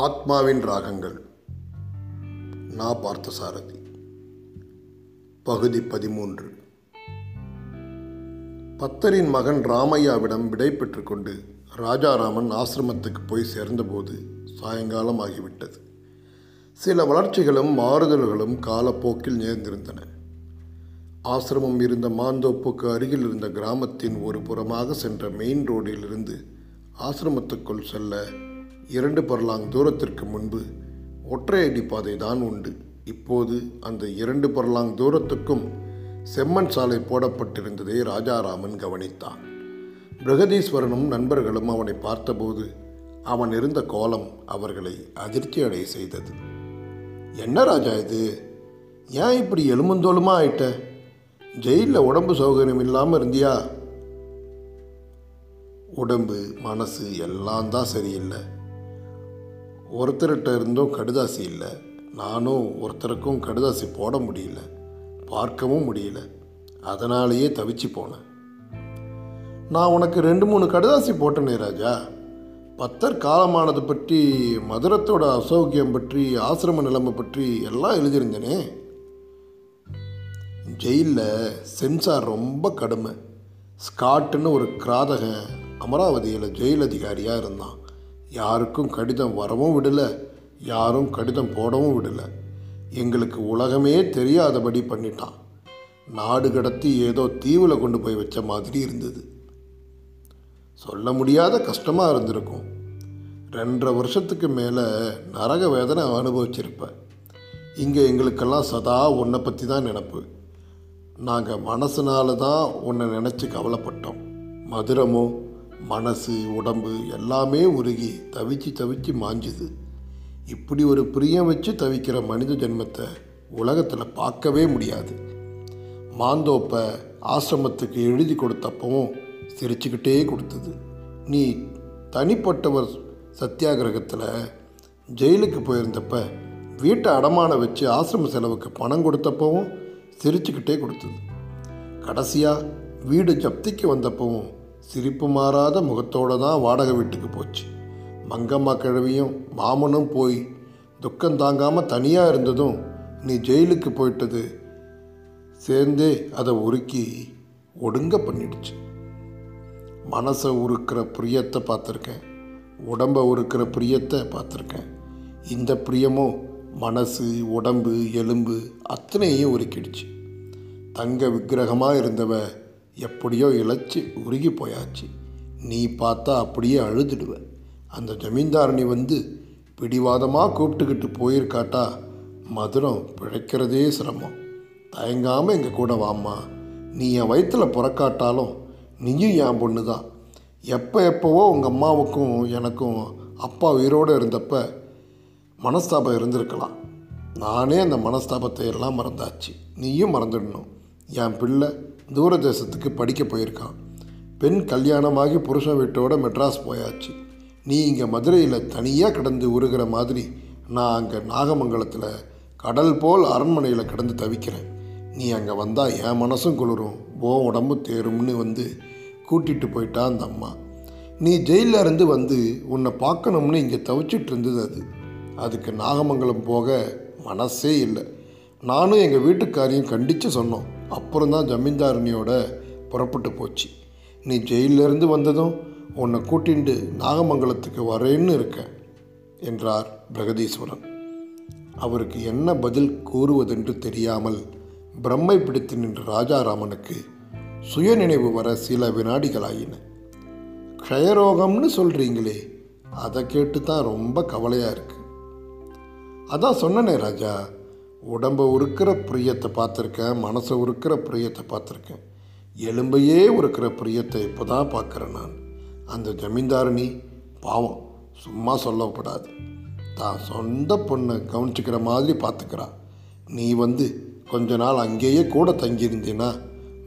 ஆத்மாவின் ராகங்கள். நா பார்த்தசாரதி. பகுதி பதிமூன்று. பத்தரின் மகன் ராமையாவிடம் விடை பெற்றுக்கொண்டு ராஜாராமன் ஆசிரமத்துக்கு போய் சேர்ந்தபோது சாயங்காலம் ஆகிவிட்டது சில வளர்ச்சிகளும் மாறுதல்களும் காலப்போக்கில் நேர்ந்திருந்தன. ஆசிரமம் இருந்த மாந்தோப்புக்கு அருகில் இருந்த கிராமத்தின் ஒரு புறமாக சென்ற மெயின் ரோடிலிருந்து ஆசிரமத்துக்குள் செல்ல இரண்டு பர்லாங் தூரத்திற்கு முன்பு ஒற்றையடி பாதை தான் உண்டு. இப்போது அந்த இரண்டு பர்லாங் தூரத்துக்கும் செம்மண் சாலை போடப்பட்டிருந்ததை ராஜாராமன் கவனித்தான். பிரகதீஸ்வரனும் நண்பர்களும் அவனை பார்த்தபோது அவன் இருந்த கோலம் அவர்களை அதிர்ச்சியடைய செய்தது. என்ன ராஜா இது? ஏன் இப்படி எலும்பந்தோலுமா ஆயிட்ட? ஜெயிலில் உடம்பு சௌகரியம் இல்லாமல் இருந்தியா? உடம்பு மனசு எல்லாம் தான் சரியில்லை. ஒருத்தர்கிட்ட இருந்தும் கடுதாசி இல்லை. நானும் ஒருத்தருக்கும் கடுதாசி போட முடியல. பார்க்கவும் முடியல. அதனாலேயே தவிச்சு போனேன். நான் உனக்கு ரெண்டு மூணு கடுதாசி போட்டேனே ராஜா. பத்தர் காலமானது பற்றி மதுரத்தோட அசௌக்கியம் பற்றி ஆசிரம நிலைமை பற்றி எல்லாம் எழுதியிருந்தேனே. ஜெயிலில் சென்சார் ரொம்ப கடுமை. ஸ்காட்டுன்னு ஒரு கிராதகன் அமராவதியில் ஜெயில் அதிகாரியாக இருந்தான். யாருக்கும் கடிதம் வரவும் விடலை யாரும் கடிதம் போடவும் விடலை. எங்களுக்கு உலகமே தெரியாதபடி பண்ணிட்டான். நாடு கடத்தி ஏதோ தீவில் கொண்டு போய் வச்ச மாதிரி இருந்தது. சொல்ல முடியாத கஷ்டமாக இருந்திருக்கும். ரெண்டரை வருஷத்துக்கு மேலே நரக வேதனை அனுபவிச்சிருப்பேன் இங்கே எங்களுக்கெல்லாம் சதா உன்னை பற்றி தான் நினப்பு. நாங்கள் மனசுனால தான் உன்னை நினச்சி கவலைப்பட்டோம். மதுரமோ மனசு உடம்பு எல்லாமே உருகி தவிச்சு தவிச்சு மாஞ்சுது. இப்படி ஒரு பிரியம் வச்சு தவிக்கிற மனித ஜென்மத்தை உலகத்தில் பார்க்கவே முடியாது. மாந்தோப்பை ஆசிரமத்துக்கு எழுதி கொடுத்தப்பவும் சிரிச்சுக்கிட்டே கொடுத்தது. நீ தனிப்பட்டவர் சத்தியாகிரகத்தில் ஜெயிலுக்கு போயிருந்தப்ப வீட்டை அடமான வச்சு ஆசிரம செலவுக்கு பணம் கொடுத்தப்பவும் சிரிச்சுக்கிட்டே கொடுத்தது. கடைசியாக வீடு ஜப்திக்கு வந்தப்பவும் சிரிப்பு மாறாத முகத்தோடு தான் வாடகை வீட்டுக்கு போச்சு. மங்கம்மா கிழவியும் மாமனும் போய் துக்கம் தாங்காமல் தனியாக இருந்ததும் நீ ஜெயிலுக்கு போயிட்டது சேர்ந்தே அதை உருக்கி ஒடுங்க பண்ணிடுச்சு. மனசை உருக்கிற பிரியத்தை பார்த்துருக்கேன். உடம்பை உருக்கிற பிரியத்தை பார்த்துருக்கேன். இந்த பிரியமும் மனசு உடம்பு எலும்பு அத்தனையும் உருக்கிடுச்சு. தங்க விக்கிரகமாக இருந்தவ எப்படியோ இழைச்சி உருகி போயாச்சு. நீ பார்த்தா அப்படியே அழுதுடுவ. அந்த ஜமீன்தாரணி வந்து பிடிவாதமாக கூப்பிட்டுக்கிட்டு போயிருக்காட்டா. மதுரம் பிழைக்கிறதே சிரமம். தயங்காமல் எங்கள் கூட வாம்மா. நீ என் வயிற்றில் புறக்காட்டாலும் நீயும் என் பொண்ணு தான் எப்போ எப்போவோ உங்கள் அம்மாவுக்கும் எனக்கும் அப்பா உயிரோடு இருந்தப்ப மனஸ்தாபம் இருந்திருக்கலாம். நானே அந்த மனஸ்தாபத்தை எல்லாம் மறந்தாச்சு. நீயும் மறந்துடணும். என் பிள்ளை தூர தேசத்துக்கு படிக்க போயிருக்கான். பெண் கல்யாணமாகி புருஷன் வீட்டோட மெட்ராஸ் போயாச்சு. நீ இங்கே மதுரையில் தனியாக கிடந்து உருகிற மாதிரி நான் அங்கே நாகமங்கலத்தில் கடல் போல் அரண்மனையில் கிடந்து தவிக்கிறேன். நீ அங்கே வந்தால் என் மனசும் குளிரும் ஓ உடம்பு தேரும்னு வந்து கூட்டிகிட்டு போயிட்டா அந்த அம்மா. நீ ஜெயிலில் இருந்து வந்து உன்னை பார்க்கணும்னு இங்கே தவிச்சிட்டு இருந்தது அது. அதுக்கு நாகமங்கலம் போக மனசே இல்லை. நானும் எங்கள் வீட்டுக்காரையும் கண்டித்து சொன்னோம். அப்புறம் தான் ஜமீன்தாரணியோட புறப்பட்டு போச்சு. நீ ஜெயிலிருந்து வந்ததும் உன்னை கூட்டிண்டு நாகமங்கலத்துக்கு வரேன்னு இருக்க என்றார் பிரகதீஸ்வரன். அவருக்கு என்ன பதில் கூறுவதென்று தெரியாமல் பிரம்மை பிடித்து நின்ற ராஜாராமனுக்கு சுயநினைவு வர சில வினாடிகளாயின. க்ஷயரோகம்னு சொல்கிறீங்களே அதை கேட்டு தான் ரொம்ப கவலையாக இருக்குது அதான் சொன்னனே ராஜா உடம்பை உருக்கிற பிரியத்தை பார்த்துருக்கேன் மனசை உருக்கிற பிரியத்தை பார்த்துருக்கேன். எலும்பையே உருக்கிற பிரியத்தை இப்போ தான் பார்க்குறேன் நான். அந்த ஜமீன்தாரணி பாவம் சும்மா சொல்லப்படாது. தான் சொந்த பொண்ணை கவனிச்சிக்கிற மாதிரி பார்த்துக்கிறா. நீ வந்து கொஞ்ச நாள் அங்கேயே கூட தங்கியிருந்தீன்னா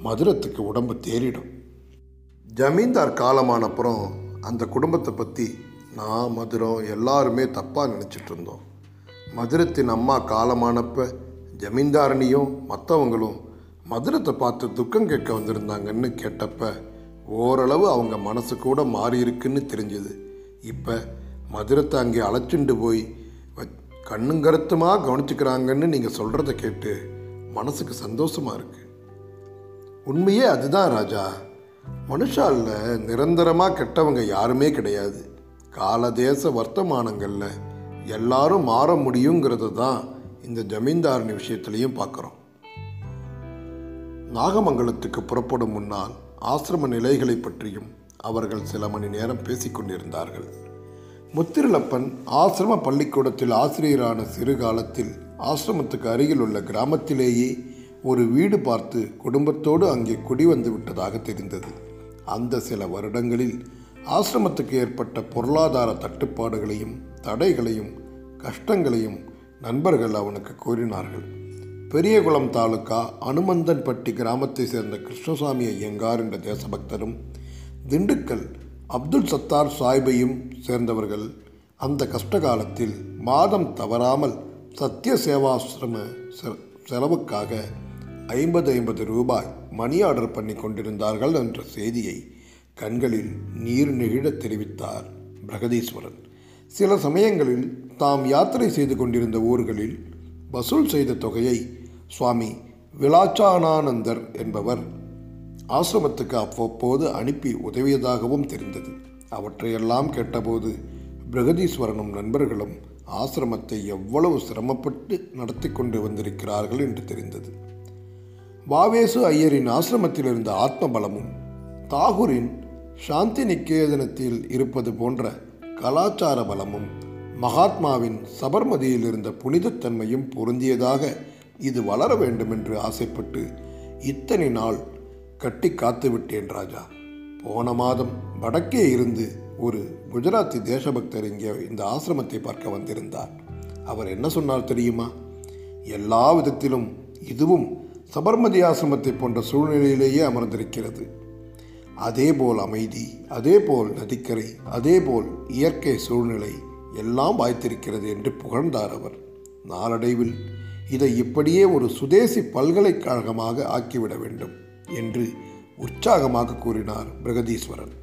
மதுரத்துக்கு உடம்பு தேறிடும். ஜமீன்தார் காலமானப்புறம் அந்த குடும்பத்தை பற்றி நான் மதுரம் எல்லாருமே தப்பாக நினச்சிட்டு இருந்தோம். மதுரத்தின் அம்மா காலமானப்ப ஜமீன்தாரணியும் மற்றவங்களும் மதுரத்தை பார்த்து துக்கம் கேட்க வந்திருந்தாங்கன்னு கேட்டப்ப ஓரளவு அவங்க மனசு கூட மாறியிருக்குன்னு தெரிஞ்சது. இப்போ மதுரத்தை அங்கே அழைச்சிண்டு போய் வ- கவனிச்சுக்கிறாங்கன்னு நீங்கள் சொல்கிறத கேட்டு மனசுக்கு சந்தோஷமாக இருக்குது உண்மையே அதுதான் ராஜா. மனுஷாலில் நிரந்தரமாக கெட்டவங்க யாருமே கிடையாது. காலதேச வர்த்தமானங்களில் எல்லாரும் மாற முடியுங்கிறது தான் இந்த ஜமீன்தாரணி விஷயத்துலையும் பார்க்குறோம். நாகமங்கலத்துக்கு புறப்படும் முன்னால் ஆசிரம நிலைகளை பற்றியும் அவர்கள் சில மணி நேரம் பேசிக்கொண்டிருந்தார்கள் முத்திரலப்பன் ஆசிரம பள்ளிக்கூடத்தில் ஆசிரியரான சிறு காலத்தில் ஆசிரமத்துக்கு அருகில் உள்ள கிராமத்திலேயே ஒரு வீடு பார்த்து குடும்பத்தோடு அங்கே குடி வந்து விட்டதாக தெரிந்தது. அந்த சில வருடங்களில் ஆசிரமத்துக்கு ஏற்பட்ட பொருளாதார தட்டுப்பாடுகளையும் தடைகளையும் கஷ்டங்களையும் நண்பர்கள் அவனுக்கு கூறினார்கள். பெரியகுளம் தாலுக்கா அனுமந்தன்பட்டி கிராமத்தை சேர்ந்த கிருஷ்ணசாமி ஐயங்கார் என்ற தேசபக்தரும் திண்டுக்கல் அப்துல் சத்தார் சாய்பையும் சேர்ந்தவர்கள் அந்த கஷ்ட காலத்தில் மாதம் தவறாமல் சத்திய சேவாசிரம செ- செலவுக்காக ஐம்பது ஐம்பது ரூபாய் மணி ஆர்டர் பண்ணி கொண்டிருந்தார்கள் என்ற செய்தியை கண்களில் நீர் நெகிழத் தெரிவித்தார் பிரகதீஸ்வரன். சில சமயங்களில் தாம் யாத்திரை செய்து கொண்டிருந்த ஊர்களில் வசூல் செய்த தொகையை சுவாமி விலாச்சானானந்தர் என்பவர் ஆசிரமத்துக்கு அவ்வப்போது அனுப்பி உதவியதாகவும் தெரிந்தது. அவற்றையெல்லாம் கேட்டபோது பிரகதீஸ்வரனும் நண்பர்களும் ஆசிரமத்தை எவ்வளவு சிரமப்பட்டு நடத்தி கொண்டு வந்திருக்கிறார்கள் என்று தெரிந்தது. வாவேசு ஐயரின் ஆசிரமத்தில் இருந்த ஆத்ம பலமும் தாகூரின் சாந்தி நிகேதனத்தில் இருப்பது போன்ற கலாச்சார பலமும் மகாத்மாவின் சபர்மதியில் இருந்த புனிதத்தன்மையும் பொருந்தியதாக இது வளர வேண்டும் என்று ஆசைப்பட்டு இத்தனை நாள் கட்டி காத்து விட்டேன் ராஜா. போன மாதம் வடக்கே இருந்து ஒரு குஜராத்தி தேசபக்தர் இங்கே இந்த ஆசிரமத்தை பார்க்க வந்திருந்தார். அவர் என்ன சொன்னார் தெரியுமா? எல்லா விதத்திலும் இதுவும் சபர்மதி ஆசிரமத்தை போன்ற சூழ்நிலையிலேயே அமர்ந்திருக்கிறது. அதேபோல் அமைதி அதேபோல் நதிக்கரை அதேபோல் இயற்கை சூழ்நிலை எல்லாம் வாய்த்திருக்கிறது என்று புகழ்ந்தார் அவர். நாளடைவில் இதை இப்படியே ஒரு சுதேசி பல்கலைக்கழகமாக ஆக்கிவிட வேண்டும் என்று உற்சாகமாக கூறினார் பிரகதீஸ்வரன்.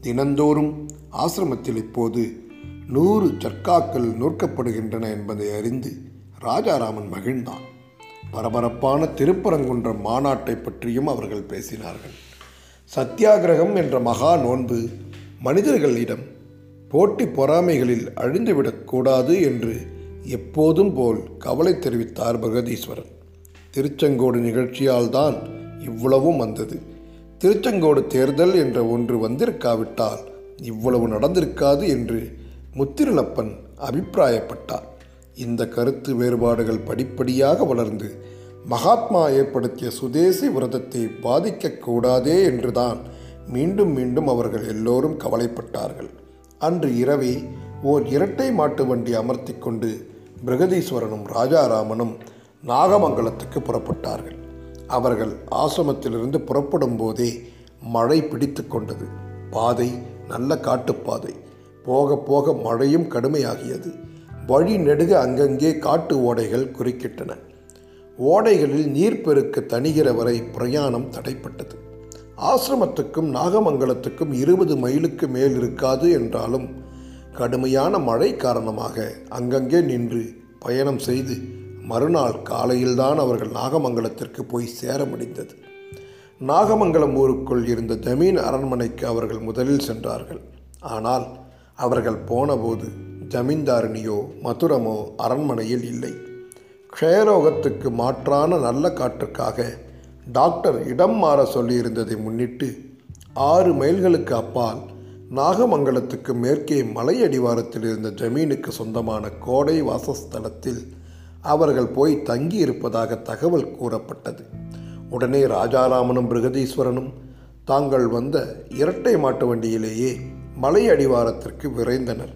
தினந்தோறும் ஆசிரமத்தில் இப்போது நூறு சர்க்காக்கள் நூற்கப்படுகின்றன என்பதை அறிந்து ராஜாராமன் மகிழ்ந்தான். பரபரப்பான திருப்பரங்குன்றம் மாநாட்டை பற்றியும் அவர்கள் பேசினார்கள். சத்தியாகிரகம் என்ற மகா நோன்பு மனிதர்களிடம் போட்டி பொறாமைகளில் அழிந்துவிடக்கூடாது என்று எப்போதும் போல் கவலை தெரிவித்தார் பகதீஸ்வரன் திருச்செங்கோடு நிகழ்ச்சியால்தான் இவ்வளவும் வந்தது. திருச்செங்கோடு தேர்தல் என்ற ஒன்று வந்திருக்காவிட்டால் இவ்வளவு நடந்திருக்காது என்று முத்திரலப்பன் அபிப்பிராயப்பட்டார். இந்த கருத்து வேறுபாடுகள் படிப்படியாக வளர்ந்து மகாத்மா ஏற்படுத்திய சுதேசி விரதத்தை பாதிக்கக்கூடாதே என்றுதான் மீண்டும் மீண்டும் அவர்கள் எல்லோரும் கவலைப்பட்டார்கள். அன்று இரவே ஓர் இரட்டை மாட்டு வண்டி அமர்த்தி கொண்டு பிரகதீஸ்வரனும் ராஜாராமனும் நாகமங்கலத்துக்கு புறப்பட்டார்கள். அவர்கள் ஆசிரமத்திலிருந்து புறப்படும் போதே மழை பிடித்து கொண்டது. பாதை நல்ல காட்டுப்பாதை. போக போக மழையும் கடுமையாகியது. வழி நெடுக அங்கங்கே காட்டு ஓடைகள் குறுக்கிட்டன. ஓடைகளில் நீர்ப்பெருக்கு தணிகிற வரை பிரயாணம் தடைப்பட்டது. ஆசிரமத்துக்கும் நாகமங்கலத்துக்கும் இருபது மைலுக்கு மேல் இருக்காது என்றாலும் கடுமையான மழை காரணமாக அங்கங்கே நின்று பயணம் செய்து மறுநாள் காலையில்தான் அவர்கள் நாகமங்கலத்திற்கு போய் சேர முடிந்தது. நாகமங்கலம் ஊருக்குள் இருந்த ஜமீன் அரண்மனைக்கு அவர்கள் முதலில் சென்றார்கள். ஆனால் அவர்கள் போனபோது ஜமீன்தாரணியோ மதுரமோ அரண்மனையில் இல்லை. க்ஷயரோகத்துக்கு மாற்றான நல்ல காற்றுக்காக டாக்டர் இடம் மாற சொல்லியிருந்ததை முன்னிட்டு ஆறு மைல்களுக்கு அப்பால் நாகமங்கலத்துக்கு மேற்கே மலை அடிவாரத்தில் இருந்த ஜமீனுக்கு சொந்தமான கோடை வாசஸ்தலத்தில் அவர்கள் போய் தங்கி இருப்பதாக தகவல் கூறப்பட்டது. உடனே ராஜாராமனும் பிருகதீஸ்வரனும் தாங்கள் வந்த இரட்டை மாட்டு வண்டியிலேயே மலை அடிவாரத்திற்கு விரைந்தனர்.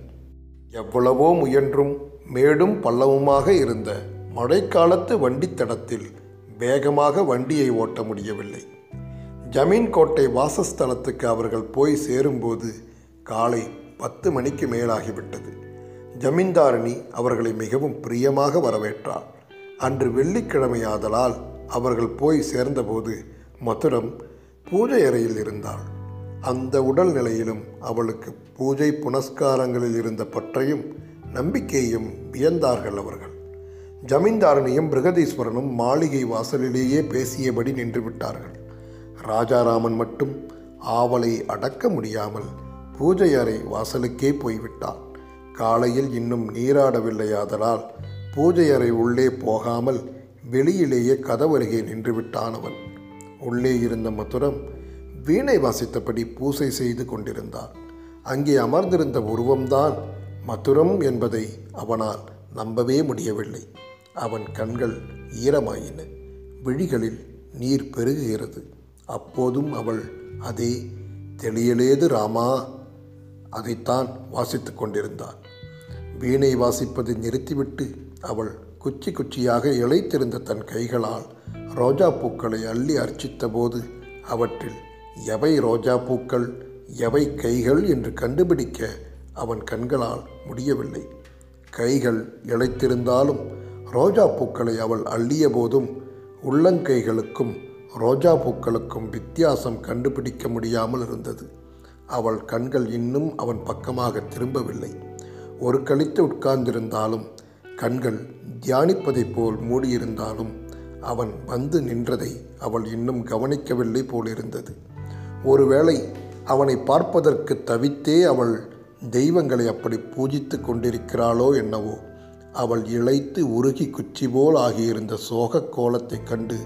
எவ்வளவோ முயன்றும் மேடும் பள்ளவுமாக இருந்த மழைக்காலத்து வண்டித்தடத்தில் வேகமாக வண்டியை ஓட்ட முடியவில்லை. ஜமீன் கோட்டை வாசஸ்தலத்துக்கு அவர்கள் போய் சேரும்போது காலை பத்து மணிக்கு மேலாகிவிட்டது. ஜமீன்தாரணி அவர்களை மிகவும் பிரியமாக வரவேற்றார் அன்று வெள்ளிக்கிழமையாதலால் அவர்கள் போய் சேர்ந்தபோது மதுரம் பூஜை அறையில் இருந்தாள். அந்த உடல்நிலையிலும் அவளுக்கு பூஜை புனஸ்காரங்களில் இருந்த பற்றையும் நம்பிக்கையும் வியந்தார்கள் அவர்கள். ஜமீன்தாரனையும் பிரகதீஸ்வரனும் மாளிகை வாசலிலேயே பேசியபடி நின்று விட்டார்கள் ராஜாராமன் மட்டும் ஆவலை அடக்க முடியாமல் பூஜை அறை வாசலுக்கே போய்விட்டான். காலையில் இன்னும் நீராடவில்லையாதலால் பூஜை அறை உள்ளே போகாமல் வெளியிலேயே கதவருகே நின்றுவிட்டான் அவன். உள்ளே இருந்த மதுரம் வீணை வாசித்தபடி பூசை செய்து கொண்டிருந்தான். அங்கே அமர்ந்திருந்த உருவம்தான் மதுரம் என்பதை அவனால் நம்பவே முடியவில்லை. அவன் கண்கள் ஈரமாயின. விழிகளில் நீர் பெருகுகிறது. அப்போதும் அவள் அதே தெளியலேது ராமா அதைத்தான் வாசித்து கொண்டிருந்தாள். வீணை வாசிப்பதை நிறுத்திவிட்டு அவள் குச்சி குச்சியாக இழைத்திருந்த தன் கைகளால் ரோஜா பூக்களை அள்ளி அர்ச்சித்தபோது அவற்றில் எவை ரோஜா பூக்கள்? எவை கைகள் என்று கண்டுபிடிக்க அவன் கண்களால் முடியவில்லை. கைகள் இழைத்திருந்தாலும் ரோஜா பூக்களை அவள் அள்ளிய போதும் உள்ளங்கைகளுக்கும் ரோஜா பூக்களுக்கும் வித்தியாசம் கண்டுபிடிக்க முடியாமல் இருந்தது. அவள் கண்கள் இன்னும் அவன் பக்கமாக திரும்பவில்லை. ஒரு கழித்து உட்கார்ந்திருந்தாலும் கண்கள் தியானிப்பதைப் போல் மூடியிருந்தாலும் அவன் வந்து நின்றதை அவள் இன்னும் கவனிக்கவில்லை போலிருந்தது. ஒருவேளை அவனை பார்ப்பதற்கு தவித்தே அவள் தெய்வங்களை அப்படி பூஜித்து கொண்டிருக்கிறாளோ என்னவோ அவள் இழைத்து உருகி குச்சி போல் ஆகியிருந்த சோகக் கோலத்தைக் கண்டு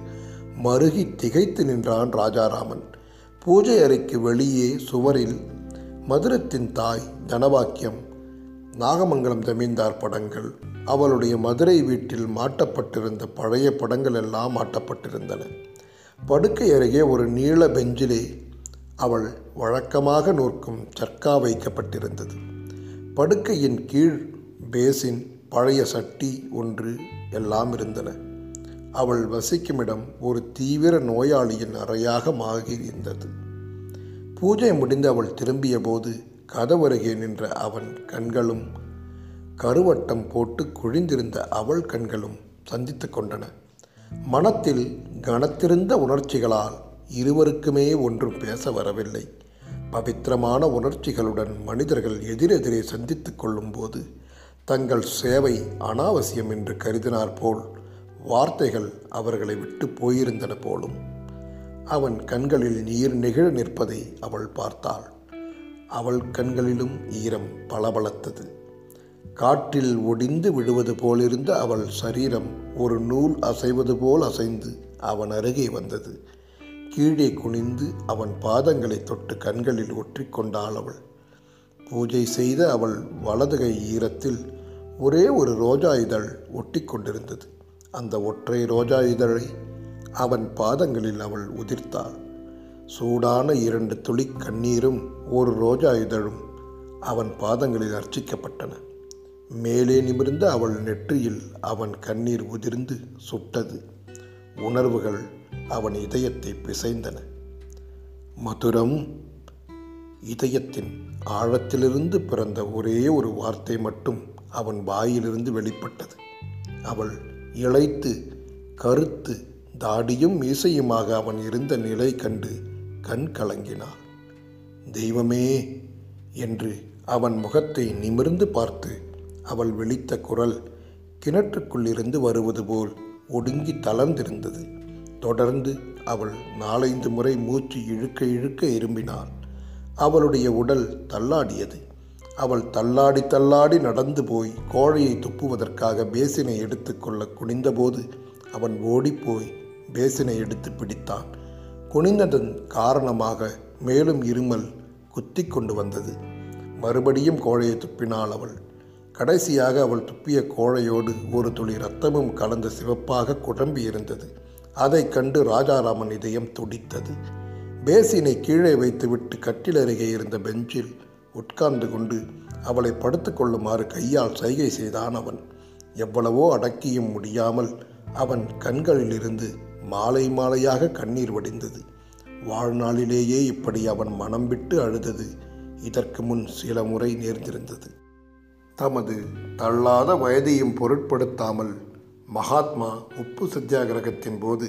மருகி திகைத்து நின்றான் ராஜாராமன். பூஜை அறைக்கு வெளியே சுவரில் மதுரத்தின் தாய் தனவாக்கியம் நாகமங்கலம் ஜமீன்தார் படங்கள். அவளுடைய மதுரை வீட்டில் மாட்டப்பட்டிருந்த பழைய படங்கள் எல்லாம் மாட்டப்பட்டிருந்தன. படுக்கை அருகே ஒரு நீள பெஞ்சிலே அவள் வழக்கமாக நோக்கும் சர்க்கா வைக்கப்பட்டிருந்தது. படுக்கையின் கீழ் பேசின் பழைய சட்டி ஒன்று எல்லாம் இருந்தன. அவள் வசிக்குமிடம் ஒரு தீவிர நோயாளியின் அறையாக மாறியிருந்தது பூஜை முடிந்து அவள் திரும்பிய போது கதவருகே நின்ற அவன் கண்களும் கருவட்டம் போட்டு குழிந்திருந்த அவள் கண்களும் சந்தித்து கொண்டன. மனத்தில் கனத்திருந்த உணர்ச்சிகளால் இருவருக்குமே ஒன்றும் பேச வரவில்லை. பவித்திரமான உணர்ச்சிகளுடன் மனிதர்கள் எதிரெதிரே சந்தித்து கொள்ளும்போது தங்கள் சேவை அனாவசியம் என்று கருதினார் போல் வார்த்தைகள் அவர்களை விட்டு போயிருந்தன போலும். அவன் கண்களில் நீர் நெகிழ நிற்பதை அவள் பார்த்தாள். அவள் கண்களிலும் ஈரம் பளபளத்தது. காற்றில் ஒடிந்து விடுவது போலிருந்த அவள் சரீரம் ஒரு நூல் அசைவது போல் அசைந்து அவன் அருகே வந்தது. கீழே குனிந்து அவன் பாதங்களை தொட்டு கண்களில் ஒற்றிக்கொண்டாள் அவள். பூஜை செய்த அவள் வலதுகை ஈரத்தில் ஒரே ஒரு ரோஜா இதழ் ஒட்டி கொண்டிருந்தது. அந்த ஒற்றை ரோஜா இதழை அவன் பாதங்களில் அவள் உதிர்த்தாள். சூடான இரண்டு துளி கண்ணீரும் ஒரு ரோஜா இதழும் அவன் பாதங்களில் அர்ச்சிக்கப்பட்டன. மேலே நிமிர்ந்த அவள் நெற்றியில் அவன் கண்ணீர் உதிர்ந்து சுட்டது. உணர்வுகள் அவன் இதயத்தை பிசைந்தன. மதுரம் இதயத்தின் ஆழத்திலிருந்து பிறந்த ஒரே ஒரு வார்த்தை மட்டும் அவன் வாயிலிருந்து வெளிப்பட்டது. அவள் இழைத்து கருத்து தாடியும் மீசையுமாக அவன் இருந்த நிலை கண்டு கண் கலங்கினாள். தெய்வமே என்று அவன் முகத்தை நிமிர்ந்து பார்த்து அவள் வெளித்த குரல் கிணற்றுக்குள்ளிருந்து வருவது போல் ஒடுங்கி தளர்ந்திருந்தது. தொடர்ந்து அவள் நாலைந்து முறை மூச்சு இழுக்க இழுக்க இரும்பினாள் அவளுடைய உடல் தள்ளாடியது. அவள் தள்ளாடி தள்ளாடி நடந்து போய் கோழையை துப்புவதற்காக பேசினை எடுத்துக்கொள்ள குனிந்தபோது அவன் ஓடிப்போய் பேசினை எடுத்து பிடித்தான். குனிந்ததன் காரணமாக மேலும் இருமல் குத்தி கொண்டு வந்தது. மறுபடியும் கோழையை துப்பினாள் அவள். கடைசியாக அவள் துப்பிய கோழையோடு ஒரு துளி ரத்தமும் கலந்த சிவப்பாக குழம்பி இருந்தது அதைக் கண்டு ராஜாராமன் இதயம் துடித்தது. பேசினை கீழே வைத்துவிட்டு கட்டில் அருகே இருந்த பெஞ்சில் உட்கார்ந்து கொண்டு அவளை படுத்துக்கொள்ளுமாறு கையால் சைகை செய்தான் அவன். எவ்வளவோ அடக்கியும் முடியாமல் அவன் கண்களிலிருந்து மாலை மாலையாக கண்ணீர் வடிந்தது. வாழ்நாளிலேயே இப்படி அவன் மனம் விட்டு அழுதது இதற்கு முன் சில முறை நேர்ந்திருந்தது. தமது தள்ளாத வயதையும் பொருட்படுத்தாமல் மகாத்மா உப்பு சத்தியாகிரகத்தின் போது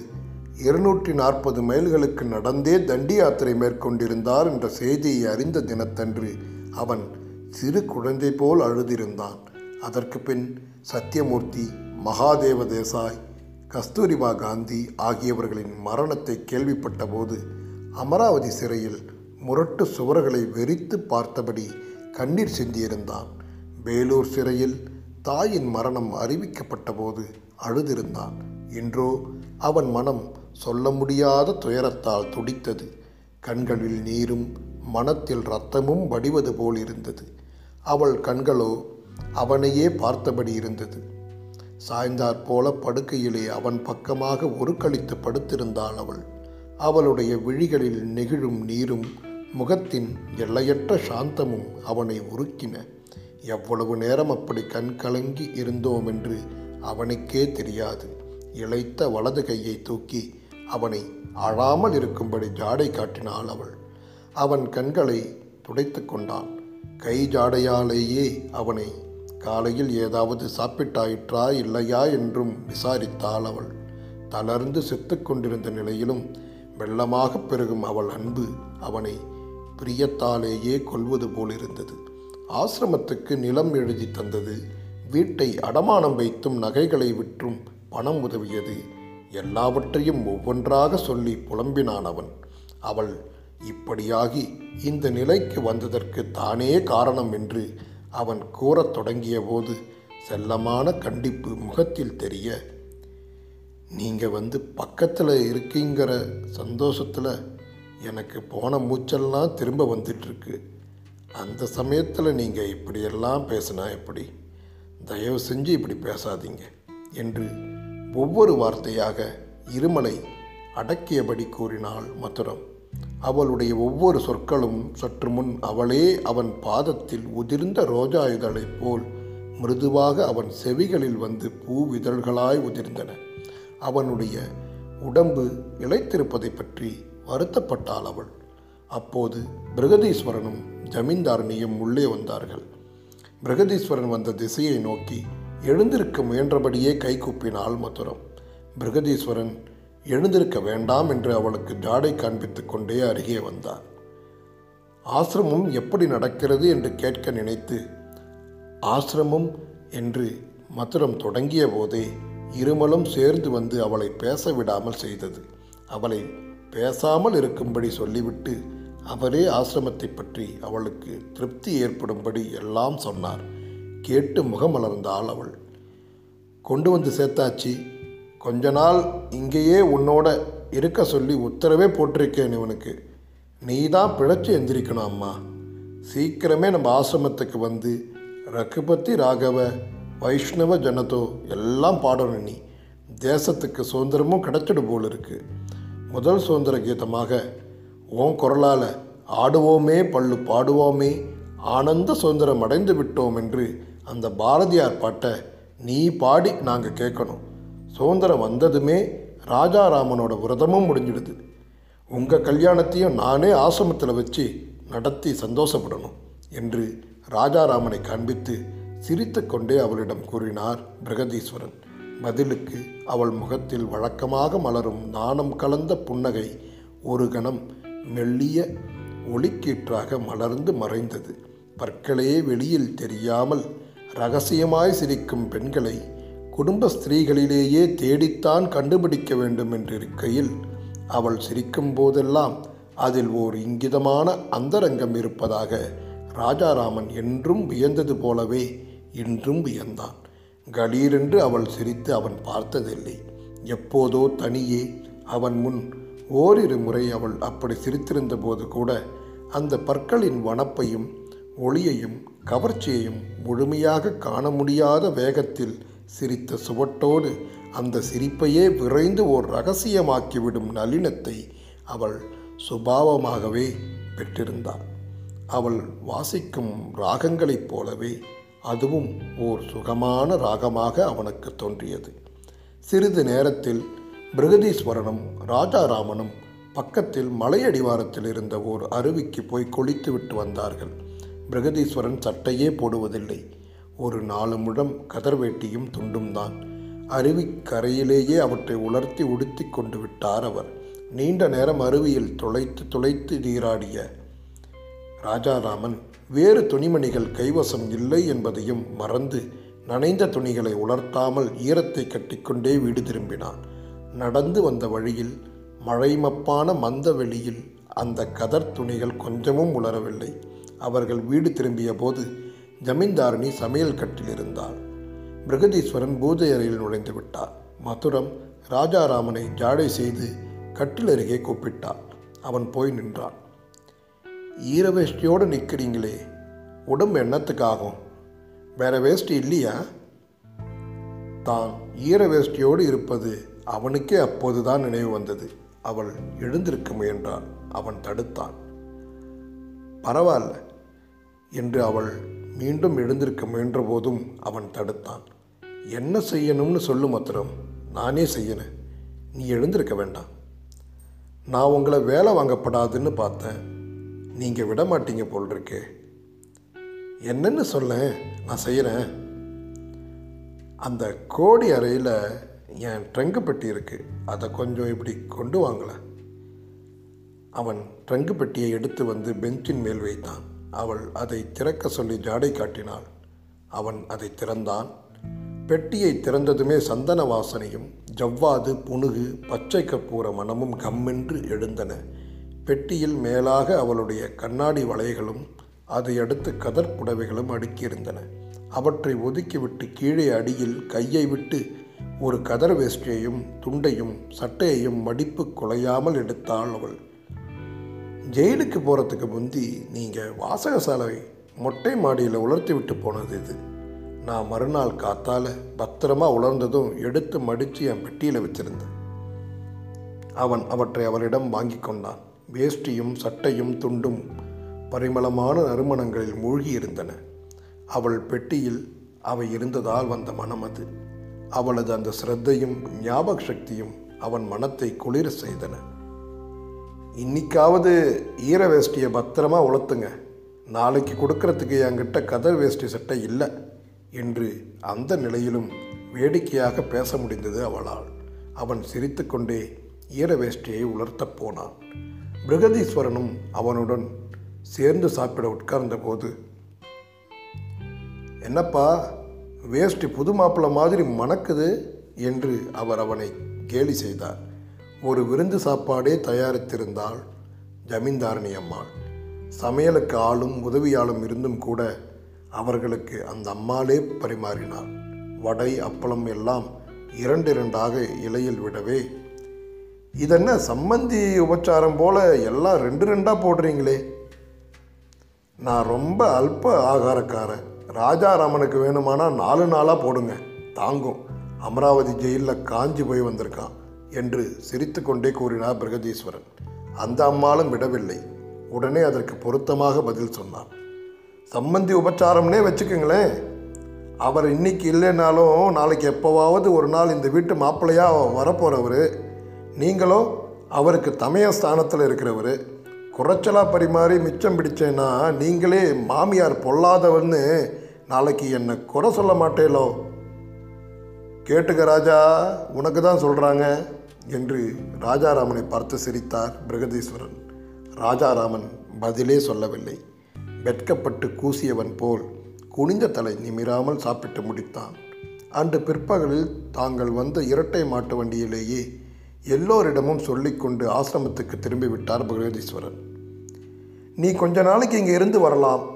இருநூற்றி நாற்பது மைல்களுக்கு நடந்தே தண்டி யாத்திரை மேற்கொண்டிருந்தார் என்ற செய்தியை அறிந்த தினத்தன்று அவன் சிறு குழந்தை போல் அழுதிருந்தான். அதற்கு பின் சத்யமூர்த்தி மகாதேவ தேசாய் கஸ்தூரிபா காந்தி ஆகியவர்களின் மரணத்தை கேள்விப்பட்டபோது அமராவதி சிறையில் முரட்டு சுவர்களை வெறித்து பார்த்தபடி கண்ணீர் சிந்தியிருந்தான். வேலூர் சிறையில் தாயின் மரணம் அறிவிக்கப்பட்டபோது அழுதிருந்தான். இன்றோ அவன் மனம் சொல்ல முடியாத துயரத்தால் துடித்தது. கண்களில் நீரும் மனத்தில் ரத்தமும் வடிவது போல் இருந்தது. அவள் கண்களோ அவனையே பார்த்தபடி இருந்தது. சாய்ந்தாற் போல படுக்கையிலே அவன் பக்கமாக உருக்களித்து படுத்திருந்தாள் அவள். அவளுடைய விழிகளில் நெகிழும் நீரும் முகத்தின் எல்லையற்ற சாந்தமும் அவனை உருக்கின. எவ்வளவு நேரம் அப்படி கண் கலங்கி இருந்தோம் என்று அவனுக்கே தெரியாது. இளைத்த வலது கையை தூக்கி அவனை அழாமல் இருக்கும்படி ஜாடை காட்டினாள் அவள். அவன் கண்களை துடைத்து கொண்டான். கை ஜாடையாலேயே அவனை காலையில் ஏதாவது சாப்பிட்டாயிற்றா இல்லையா என்றும் விசாரித்தாள் அவள். தளர்ந்து செத்து கொண்டிருந்த நிலையிலும் வெள்ளமாக பெருகும் அவள் அன்பு அவனை பிரியத்தாலேயே கொல்வது போலிருந்தது. ஆசிரமத்துக்கு நிலம் எழுதி தந்தது. வீட்டை அடமானம் வைத்தும் நகைகளை விற்றும் பணம் உதவியது. எல்லாவற்றையும் ஒவ்வொன்றாக சொல்லி புலம்பினான் அவன். அவள் இப்படியாகி இந்த நிலைக்கு வந்ததற்கு தானே காரணம் என்று அவன் கூறத் தொடங்கிய போது செல்லமான கண்டிப்பு முகத்தில் தெரிய நீங்கள் வந்து பக்கத்தில் இருக்கீங்கிற சந்தோஷத்தில் எனக்கு போன மூச்செல்லாம் திரும்ப வந்துட்டுருக்கு அந்த சமயத்தில் நீங்கள் இப்படியெல்லாம் பேசினா எப்படி? தயவு செஞ்சு இப்படி பேசாதீங்க என்று ஒவ்வொரு வார்த்தையாக இருமலை அடக்கியபடி கூறினாள் மதுரம். அவளுடைய ஒவ்வொரு சொற்களும் சற்று முன் அவளே அவன் பாதத்தில் உதிர்ந்த ரோஜா இதழைப் போல் மிருதுவாக அவன் செவிகளில் வந்து பூவிதழ்களாய் உதிர்ந்தன. அவனுடைய உடம்பு இழைத்திருப்பதை பற்றி வருத்தப்பட்டாள் அவள். அப்போது பிரகதீஸ்வரனும் ஜமீன்தாரணியும் உள்ளே வந்தார்கள். பிரகதீஸ்வரன் வந்த திசையை நோக்கி எழுந்திருக்க முயன்றபடியே கைகூப்பினாள் மதுரம். பிரகதீஸ்வரன் எழுந்திருக்க வேண்டாம் என்று அவளுக்கு ஜாடை காண்பித்து கொண்டே அருகே வந்தான். ஆசிரமம் எப்படி நடக்கிறது? என்று கேட்க நினைத்து ஆசிரமம் என்று மதுரம் தொடங்கிய போதே இருமலும் சேர்ந்து வந்து அவளை பேச விடாமல் செய்தது. அவளை பேசாமல் இருக்கும்படி சொல்லிவிட்டு அவரே ஆசிரமத்தை பற்றி அவளுக்கு திருப்தி ஏற்படும்படி எல்லாம் சொன்னார். கேட்டு முகமலர்ந்தாள் அவள். கொண்டு வந்து சேர்த்தாச்சி. கொஞ்ச நாள் இங்கேயே உன்னோட இருக்க சொல்லி உத்தரவே போட்டிருக்கேன் இவனுக்கு. நீ தான் பிழைச்சி எந்திரிக்கணும் அம்மா. சீக்கிரமே நம்ம ஆசிரமத்துக்கு வந்து ரகுபதி ராகவ வைஷ்ணவ ஜனதோ எல்லாம் பாடணும் நீ தேசத்துக்கு சுதந்திரமும் கிடச்சிடு போல் இருக்கு முதல் சுதந்திர கீதமாக ஓன் குரலால் ஆடுவோமே பள்ளு பாடுவோமே ஆனந்த சுதந்திரம் அடைந்து விட்டோம் என்று அந்த பாரதியார் பாட்டை நீ பாடி நாங்கள் கேட்கணும். சுதந்திரம் வந்ததுமே ராஜாராமனோட விரதமும் முடிஞ்சிடுது. உங்கள் கல்யாணத்தையும் நானே ஆசிரமத்தில் வச்சு நடத்தி சந்தோஷப்படணும் என்று ராஜாராமனை காண்பித்து சிரித்து கொண்டே அவளிடம் கூறினார் பிரகதீஸ்வரன். பதிலுக்கு அவள் முகத்தில் வழக்கமாக மலரும் நாணம் கலந்த புன்னகை ஒரு கணம் மெல்லிய ஒளிக்கீற்றாக மலர்ந்து மறைந்தது. பற்களே வெளியில் தெரியாமல் ரகசியமாய் சிரிக்கும் பெண்களை குடும்ப ஸ்திரீகளிலேயே தேடித்தான் கண்டுபிடிக்க வேண்டும் என்றிருக்கையில் அவள் சிரிக்கும் போதெல்லாம் அதில் ஓர் இங்கிதமான அந்தரங்கம் இருப்பதாக ராஜாராமன் என்றும் வியந்தது போலவே இன்றும் வியந்தான். கலீரென்று அவள் சிரித்து அவன் பார்த்ததில்லை. எப்போதோ தனியே அவன் முன் ஓரிரு முறை அவள் அப்படி சிரித்திருந்த போது கூட அந்த பற்களின் வனப்பையும் ஒளியையும் கவர்ச்சியையும் முழுமையாக காண முடியாத வேகத்தில் சிரித்த சுவட்டோடு அந்த சிரிப்பையே விரைந்து ஓர் ரகசியமாக்கிவிடும் நளினத்தை அவள் சுபாவமாகவே பெற்றிருந்தாள். அவள் வாசிக்கும் ராகங்களைப் போலவே அதுவும் ஓர் சுகமான ராகமாக அவனுக்கு தோன்றியது. சிறிது நேரத்தில் பிருகதீஸ்வரனும் ராஜாராமனும் பக்கத்தில் மலையடிவாரத்தில் இருந்த ஓர் அருவிக்கு போய் குளித்துவிட்டு வந்தார்கள். பிரகதீஸ்வரன் சட்டையே போடுவதில்லை. ஒரு நாலு முழம் கதர் வேட்டியும் துண்டும் தான். அருவிக்கரையிலேயே அவற்றை உலர்த்தி உடுத்தி கொண்டு விட்டார் அவர். நீண்ட நேரம் அருவியில் துளைத்து துளைத்து நீராடிய ராஜாராமன் வேறு துணிமணிகள் கைவசம் இல்லை என்பதையும் மறந்து நனைந்த துணிகளை உலர்த்தாமல் ஈரத்தை கட்டிக்கொண்டே வீடு திரும்பினான். நடந்து வந்த வழியில் மழைமப்பான மந்த வெளியில் அந்த கதர் துணிகள் கொஞ்சமும் உலரவில்லை. அவர்கள் வீடு திரும்பிய போது ஜமீன்தாரணி சமையல் கட்டில் இருந்தாள். பிரகதீஸ்வரன் பூஜை அறையில் நுழைந்து விட்டார் மதுரம் ராஜாராமனை ஜாடை செய்து கட்டில் அருகே கூப்பிட்டான் அவன் போய் நின்றான். ஈர வேஷ்டியோடு நிற்கிறீங்களே உடம்பு எண்ணத்துக்காகும் வேற வேஷ்டி இல்லையா? தான் ஈர வேஷ்டியோடு இருப்பது அவனுக்கே அப்போதுதான் நினைவு வந்தது. அவள் எழுந்திருக்க முயன்றான் அவன் தடுத்தான். பரவாயில்ல என்று அவள் மீண்டும் எழுந்திருக்க முயன்ற போதும் அவன் தடுத்தான். என்ன செய்யணும்னு சொல்லு மாத்திரம் நானே செய்யணும். நீ எழுந்திருக்க வேண்டாம். நான் உங்களை வேலை வாங்கப்படாதுன்னு பார்த்தேன். நீங்கள் விட மாட்டீங்க போல் இருக்கு என்னென்னு சொல்ல நான் செய்கிறேன் அந்த கோடி அறையில் என் ட்ரங்கு பெட்டி இருக்குது அதை கொஞ்சம் இப்படி கொண்டு வாங்கல அவன் ட்ரங்கு பெட்டியை எடுத்து வந்து பெஞ்சின் மேல் வைத்தான். அவள் அதை திறக்க சொல்லி ஜாடை காட்டினாள். அவன் அதை திறந்தான். பெட்டியை திறந்ததுமே சந்தன வாசனையும் ஜவ்வாது புனுகு பச்சை கற்பூர மனமும் கம்மென்று எழுந்தன. பெட்டியில் மேலாக அவளுடைய கண்ணாடி வளையங்களும் அதை அடுத்து கதர் புடவைகளும் அடுக்கியிருந்தன. அவற்றை ஒதுக்கிவிட்டு கீழே அடியில் கையை விட்டு ஒரு கதர் வேஷ்டியையும் துண்டையும் சட்டையையும் மடிப்பு குலையாமல் எடுத்தாள் அவள். ஜெயிலுக்கு போகிறதுக்கு முந்தி நீங்கள் வாசகசாலை மொட்டை மாடியில் உலர்த்தி விட்டு போனது இது. நான் மறுநாள் காத்தால் பத்திரமா உலர்ந்ததும் எடுத்து மடித்து என் பெட்டியில் வச்சிருந்தேன். அவன் அவற்றை அவளிடம் வாங்கி கொண்டான். வேஷ்டியும் சட்டையும் துண்டும் பரிமளமான நறுமணங்களில் மூழ்கி இருந்தன. அவள் பெட்டியில் அவை இருந்ததால் வந்த மனம் அது. அவளது அந்த சிரத்தையும் ஞாபக சக்தியும் அவன் மனத்தை குளிர செய்தன. இன்னைக்காவது ஈர வேஷ்டியை பத்திரமா உலர்த்துங்க நாளைக்கு கொடுக்கறதுக்கு என்கிட்ட கதர் வேஷ்டி சட்டை இல்லை என்று அந்த நிலையிலும் வேடிக்கையாக பேச முடிந்தது அவளால். அவன் சிரித்துக்கொண்டே ஈர வேஷ்டியை உலர்த்தப் போனான். பிரகதீஸ்வரனும் அவனுடன் சேர்ந்து சாப்பிட உட்கார்ந்தபோது என்னப்பா வேஷ்டி புது மாப்பிள்ளை மாதிரி மணக்குது? என்று அவர் அவனை கேலி செய்தார். ஒரு விருந்து சாப்பாடே தயாரித்திருந்தாள் ஜமீன்தாரணி அம்மாள். சமையலுக்கு ஆளும் உதவியாளும் இருந்தும் கூட அவர்களுக்கு அந்த அம்மாளே பரிமாறினார் வடை அப்பளம் எல்லாம் இரண்டு இரண்டாக இலையில் விடவே இதென்ன சம்மந்தி உபச்சாரம் போல எல்லாம் ரெண்டு ரெண்டாக போடுறீங்களே? நான் ரொம்ப அல்ப ஆகாரக்காரன். ராஜாராமனுக்கு வேணுமானா நாலு நாளாக போடுங்க. தாங்கும். அமராவதி ஜெயிலில் காஞ்சி போய் வந்திருக்கான். என்று சிரித்துக்கொண்டே கூறினார் பிரகதீஸ்வரன். அந்த அம்மாளும் விடவில்லை. உடனே அதற்கு பொருத்தமாக பதில் சொன்னார் சம்மந்தி உபச்சாரம்னே வச்சுக்கோங்களேன். அவர் இன்னைக்கு இல்லைனாலும் நாளைக்கு எப்போவாவது ஒரு நாள் இந்த வீட்டு மாப்பிள்ளையாக வரப்போகிறவர் நீங்களோ அவருக்கு தமைய ஸ்தானத்தில் இருக்கிறவர். குறைச்சலாக பரிமாறி மிச்சம் பிடிச்சேன்னா நீங்களே மாமியார் பொல்லாதவன்னு நாளைக்கு என்னை குறை சொல்ல மாட்டேலோ? கேட்டுக்க ராஜா உனக்கு தான் சொல்கிறாங்க என்று ராஜாராமனை பார்த்து சிரித்தார் பிரகதீஸ்வரன். ராஜாராமன் பதிலே சொல்லவில்லை. வெட்கப்பட்டு கூசியவன் போல் குனிந்த தலை நிமிராமல் சாப்பிட்டு முடித்தான். அன்று பிற்பகலில் தாங்கள் வந்த இரட்டை மாட்டு வண்டியிலேயே எல்லோரிடமும் சொல்லிக்கொண்டு ஆசிரமத்துக்கு திரும்பி விட்டார் பிரகதீஸ்வரன். நீ கொஞ்ச நாளைக்கு இங்கே இருந்து வரலாம்.